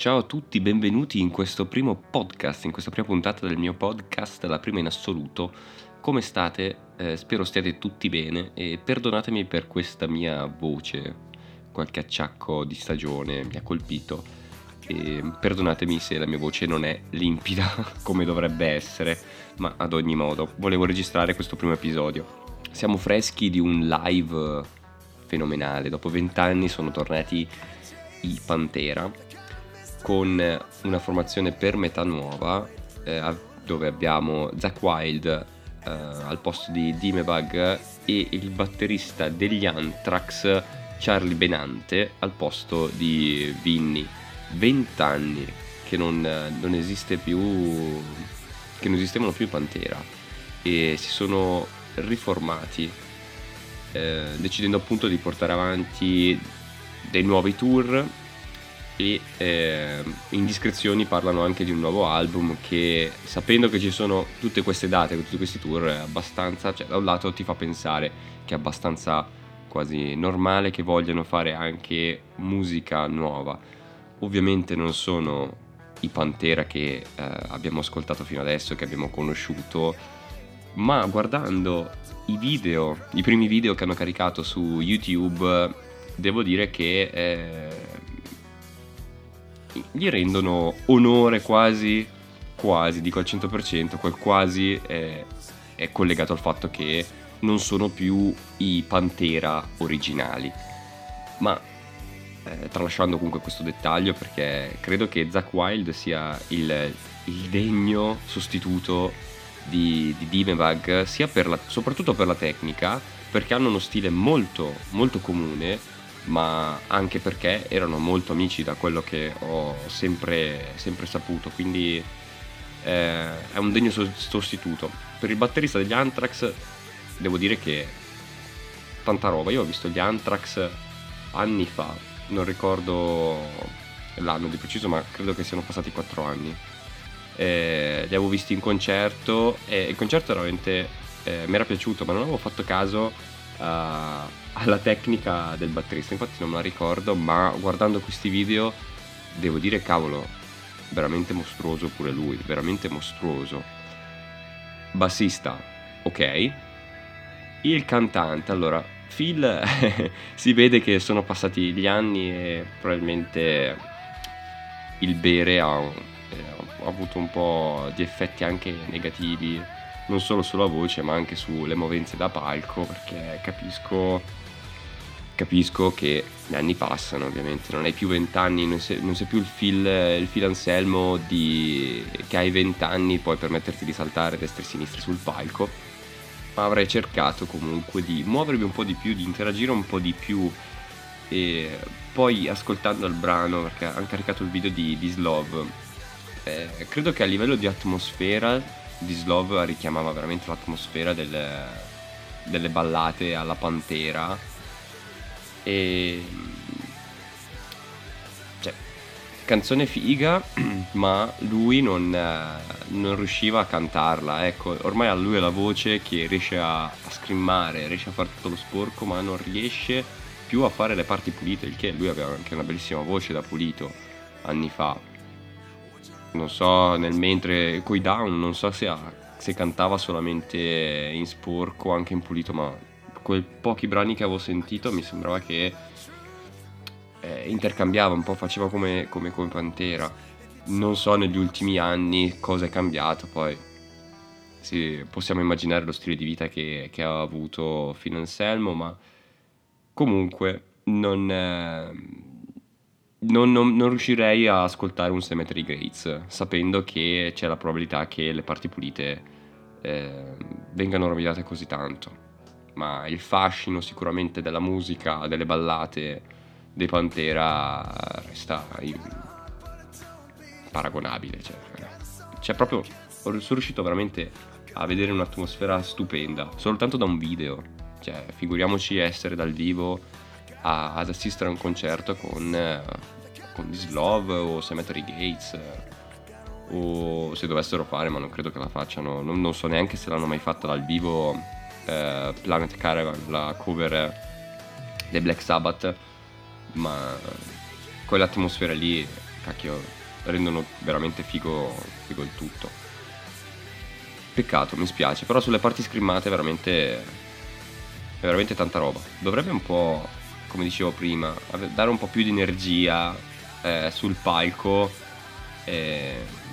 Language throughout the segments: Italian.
Ciao a tutti, benvenuti in questo primo podcast, in questa prima puntata del mio podcast, la prima in assoluto. Come state? Eh, spero stiate tutti bene e perdonatemi per questa mia voce, qualche acciacco di stagione mi ha colpito e perdonatemi se la mia voce non è limpida come dovrebbe essere, ma ad ogni modo volevo registrare questo primo episodio. Siamo freschi di un live fenomenale, dopo vent'anni sono tornati i Pantera con una formazione per metà nuova eh, dove abbiamo Zack Wild eh, al posto di Dimebag e il batterista degli Anthrax Charlie Benante al posto di Vinny. 20 anni che non, non esiste più che non esistevano più Pantera e si sono riformati eh, decidendo appunto di portare avanti dei nuovi tour e eh, indiscrezioni parlano anche di un nuovo album che sapendo che ci sono tutte queste date, tutti questi tour, è abbastanza, cioè da un lato ti fa pensare che è abbastanza quasi normale che vogliano fare anche musica nuova. Ovviamente non sono i Pantera che eh, abbiamo ascoltato fino adesso, che abbiamo conosciuto, ma guardando i video, i primi video che hanno caricato su YouTube, devo dire che eh, gli rendono onore quasi, quasi, dico al 100%, quel quasi è, è collegato al fatto che non sono più i Pantera originali. Ma eh, tralasciando comunque questo dettaglio perché credo che Zack Wild sia il, il degno sostituto di, di Dimebag sia per la, soprattutto per la tecnica perché hanno uno stile molto molto comune ma anche perché erano molto amici da quello che ho sempre, sempre saputo, quindi eh, è un degno sostituto. Per il batterista degli Anthrax devo dire che tanta roba, io ho visto gli Anthrax anni fa, non ricordo l'anno di preciso, ma credo che siano passati 4 anni. Eh, li avevo visti in concerto e il concerto veramente eh, mi era piaciuto, ma non avevo fatto caso uh, alla tecnica del batterista, infatti non me la ricordo, ma guardando questi video devo dire cavolo, veramente mostruoso pure lui, veramente mostruoso. Bassista, ok. Il cantante, allora, Phil si vede che sono passati gli anni e probabilmente il bere ha, eh, ha avuto un po' di effetti anche negativi non solo sulla voce ma anche sulle movenze da palco perché capisco, capisco che gli anni passano ovviamente, non hai più vent'anni, non non sei più il Phil, il Phil Anselmo di, che hai vent'anni puoi permetterti di saltare destra e sinistra sul palco ma avrei cercato comunque di muovermi un po' di più, di interagire un po' di più. E poi ascoltando il brano perché hanno caricato il video di, di Slov eh, credo che a livello di atmosfera Dislov richiamava veramente l'atmosfera delle, delle ballate alla Pantera. E cioè canzone figa ma lui non, non, riusciva a cantarla ecco. Ormai a lui è la voce che riesce a, a scrimmare riesce a fare tutto lo sporco ma non riesce più a fare le parti pulite il che lui aveva anche una bellissima voce da pulito anni fa non so, nel mentre coi down, non so se, ha, se cantava solamente in sporco o anche in pulito, ma quei pochi brani che avevo sentito mi sembrava che eh, intercambiava un po', faceva come, come, come Pantera. Non so negli ultimi anni cosa è cambiato, poi sì, possiamo immaginare lo stile di vita che, che ha avuto fino Anselmo, ma comunque non... Eh, non, non, non, riuscirei a ascoltare un Cemetery Gates sapendo che c'è la probabilità che le parti pulite eh, vengano rovesciate così tanto. Ma il fascino sicuramente della musica, delle ballate dei Pantera resta paragonabile. Cioè, cioè proprio sono riuscito veramente a vedere un'atmosfera stupenda, soltanto da un video. Cioè, figuriamoci essere dal vivo a, ad assistere a un concerto con, eh, con Dislove o Cemetery Gates eh, o se dovessero fare ma non credo che la facciano non, non so neanche se l'hanno mai fatta dal vivo eh, Planet Caravan la cover dei Black Sabbath ma quell'atmosfera lì cacchio, rendono veramente figo, figo il tutto. Peccato, mi spiace, però sulle parti scrimmate veramente, veramente tanta roba. Dovrebbe un po', come dicevo prima, dare un po' più di energia eh, sul palco. Eh,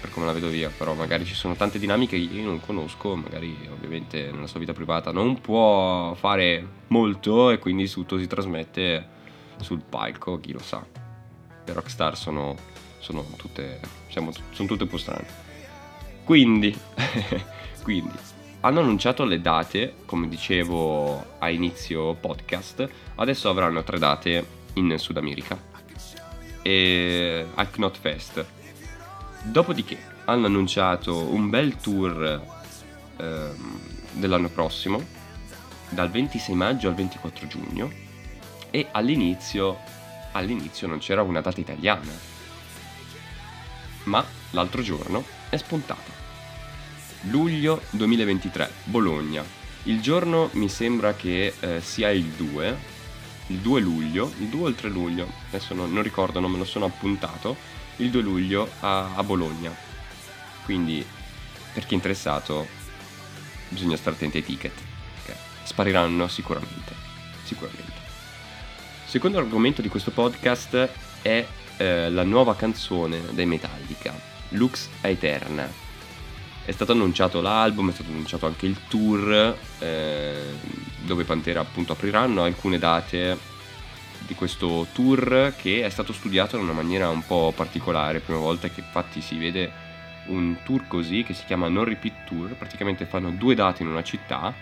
per come la vedo via, però magari ci sono tante dinamiche che io non conosco, magari ovviamente nella sua vita privata non può fare molto e quindi tutto si trasmette sul palco, chi lo sa. Le rockstar sono, sono tutte, siamo, sono tutte un po' strane. Quindi, quindi, hanno annunciato le date, come dicevo a inizio podcast, adesso avranno tre date in Sud America e al Knot Fest. Dopodiché hanno annunciato un bel tour ehm, dell'anno prossimo, dal 26 maggio al 24 giugno, e all'inizio, all'inizio non c'era una data italiana, ma l'altro giorno è spuntata. Luglio 2023, Bologna. Il giorno mi sembra che eh, sia il 2, il 2 luglio, il 2 o il 3 luglio, adesso non, non ricordo, non me lo sono appuntato, il 2 luglio a, a Bologna. Quindi, per chi è interessato, bisogna stare attenti ai ticket, che spariranno sicuramente. Sicuramente. Secondo argomento di questo podcast è eh, la nuova canzone dei Metallica, Lux Aeterna. È stato annunciato l'album, è stato annunciato anche il tour eh, dove Pantera appunto apriranno alcune date di questo tour che è stato studiato in una maniera un po' particolare, prima volta che infatti si vede un tour così che si chiama Non Repeat Tour, praticamente fanno due date in una città.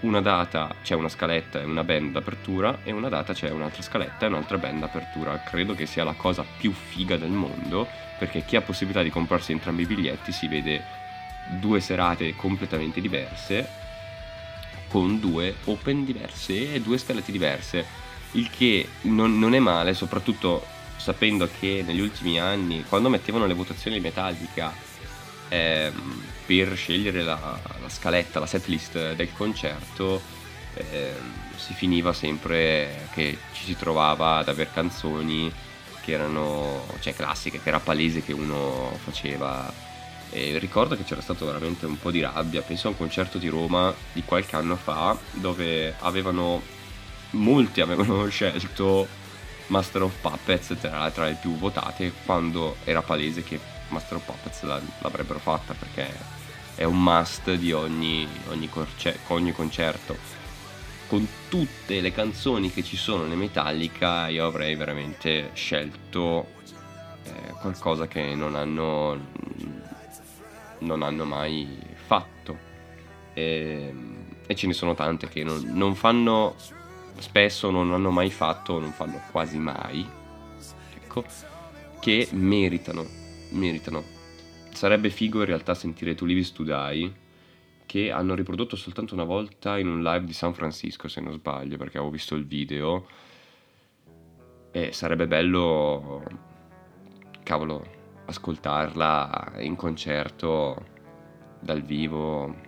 Una data c'è una scaletta e una band d'apertura e una data c'è un'altra scaletta e un'altra band d'apertura. Credo che sia la cosa più figa del mondo perché chi ha possibilità di comprarsi entrambi i biglietti si vede due serate completamente diverse con due open diverse e due scalette diverse, il che non, non è male, soprattutto sapendo che negli ultimi anni, quando mettevano le votazioni Metallica, ehm, per scegliere la, la, scaletta, la setlist del concerto, eh, si finiva sempre che ci si trovava ad avere canzoni che erano, cioè classiche, che era palese che uno faceva. E ricordo che c'era stato veramente un po' di rabbia, penso a un concerto di Roma di qualche anno fa, dove avevano, molti avevano scelto Master of Puppets tra, tra le più votate, quando era palese che Master of Puppets l'avrebbero fatta perché è un must di ogni, ogni, corce- ogni concerto. Con tutte le canzoni che ci sono nel Metallica io avrei veramente scelto eh, qualcosa che non hanno, non hanno mai fatto. E, e, ce ne sono tante che non, non fanno spesso, non hanno mai fatto, non fanno quasi mai. Ecco, che meritano, meritano Sarebbe figo in realtà sentire Is To Die, che hanno riprodotto soltanto una volta in un live di San Francisco, se non sbaglio, perché avevo visto il video. E sarebbe bello, cavolo, ascoltarla in concerto dal vivo.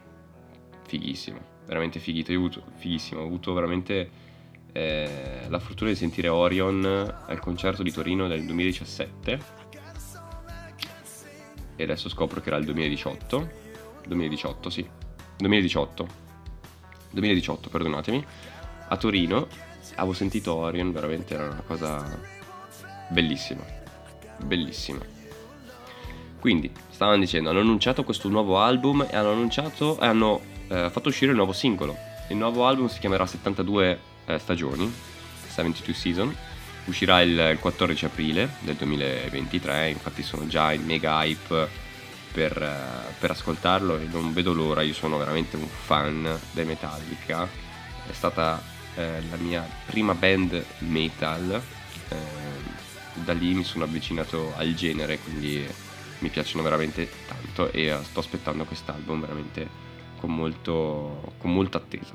Fighissimo, veramente fighito. Avuto, fighissimo, ho avuto veramente eh, la fortuna di sentire Orion al concerto di Torino del 2017 e adesso scopro che era il 2018. 2018, sì. 2018. 2018, perdonatemi. A Torino avevo sentito Orion, veramente era una cosa bellissima. Bellissima. Quindi, stavano dicendo, hanno annunciato questo nuovo album e hanno hanno eh, fatto uscire il nuovo singolo. Il nuovo album si chiamerà 72 eh, stagioni, 72 Season uscirà il 14 aprile del 2023, infatti sono già in mega hype per, eh, per, ascoltarlo e non vedo l'ora, io sono veramente un fan dei Metallica, è stata eh, la mia prima band metal, eh, da lì mi sono avvicinato al genere, quindi mi piacciono veramente tanto e sto aspettando quest'album veramente con molto, con molto attesa.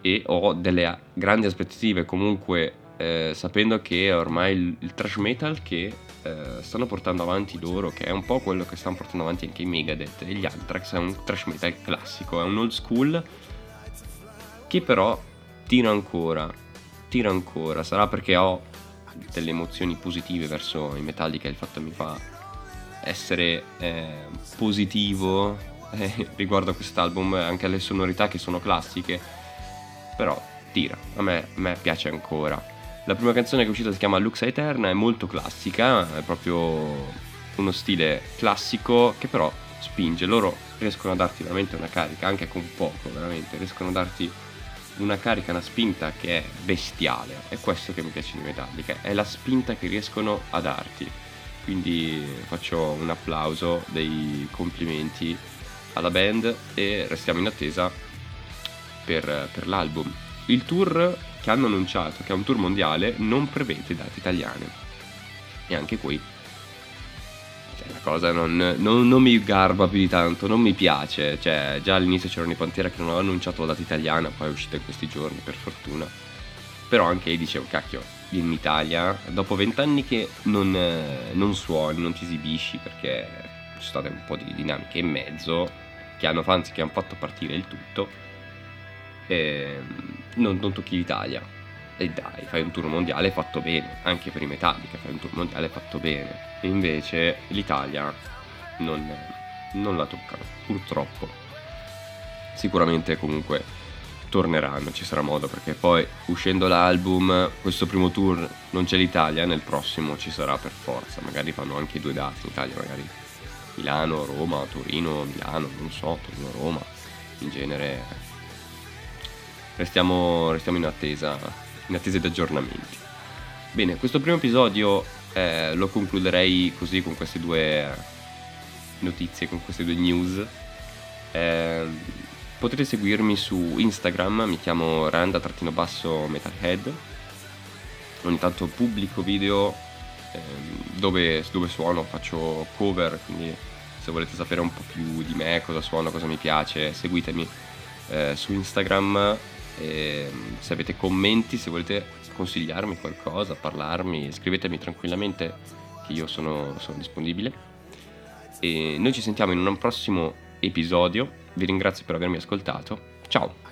E ho delle grandi aspettative comunque eh, sapendo che ormai il, il trash metal che eh, stanno portando avanti loro, che è un po' quello che stanno portando avanti anche i Megadeth e gli Anthrax, è un trash metal classico, è un old school che però tira ancora, tira ancora, sarà perché ho delle emozioni positive verso i Metallica, il fatto mi fa essere eh, positivo eh, riguardo a quest'album, anche alle sonorità che sono classiche, però tira, a me, a me piace ancora. La prima canzone che è uscita si chiama Lux Eterna, è molto classica, è proprio uno stile classico che però spinge, loro riescono a darti veramente una carica, anche con poco, veramente, riescono a darti una carica, una spinta che è bestiale. È questo che mi piace di Metallica, è la spinta che riescono a darti. Quindi faccio un applauso, dei complimenti alla band e restiamo in attesa per, per l'album. Il tour che hanno annunciato, che è un tour mondiale, non prevede date italiane. E anche qui cioè, la cosa non, non, non, mi garba più di tanto, non mi piace. Cioè, già all'inizio c'erano i Pantera che non avevano annunciato la data italiana, poi è uscita in questi giorni, per fortuna. Però anche io dicevo, cacchio, in Italia, dopo vent'anni che non, non suoni, non ti esibisci, perché ci sono state un po' di dinamiche in mezzo, che hanno, anzi, che hanno fatto partire il tutto, e non, non tocchi l'Italia e dai, fai un tour mondiale fatto bene, anche per i Metallica fai un tour mondiale fatto bene. E invece l'Italia non, non la toccano, purtroppo. Sicuramente comunque torneranno, ci sarà modo perché poi uscendo l'album, questo primo tour non c'è l'Italia, nel prossimo ci sarà per forza, magari fanno anche due date in Italia, magari Milano, Roma, Torino, Milano, non so, Torino, Roma, in genere restiamo, restiamo in attesa in attesa di aggiornamenti. Bene, questo primo episodio eh, lo concluderei così con queste due notizie, con queste due news. Eh, potete seguirmi su Instagram, mi chiamo randa-metalhead. Ogni tanto pubblico video eh, dove, dove suono, faccio cover, quindi se volete sapere un po' più di me, cosa suono, cosa mi piace, seguitemi eh, su Instagram e ehm, se avete commenti, se volete consigliarmi qualcosa, parlarmi, scrivetemi tranquillamente che io sono, sono disponibile. E noi ci sentiamo in un prossimo episodio. Vi ringrazio per avermi ascoltato. Ciao!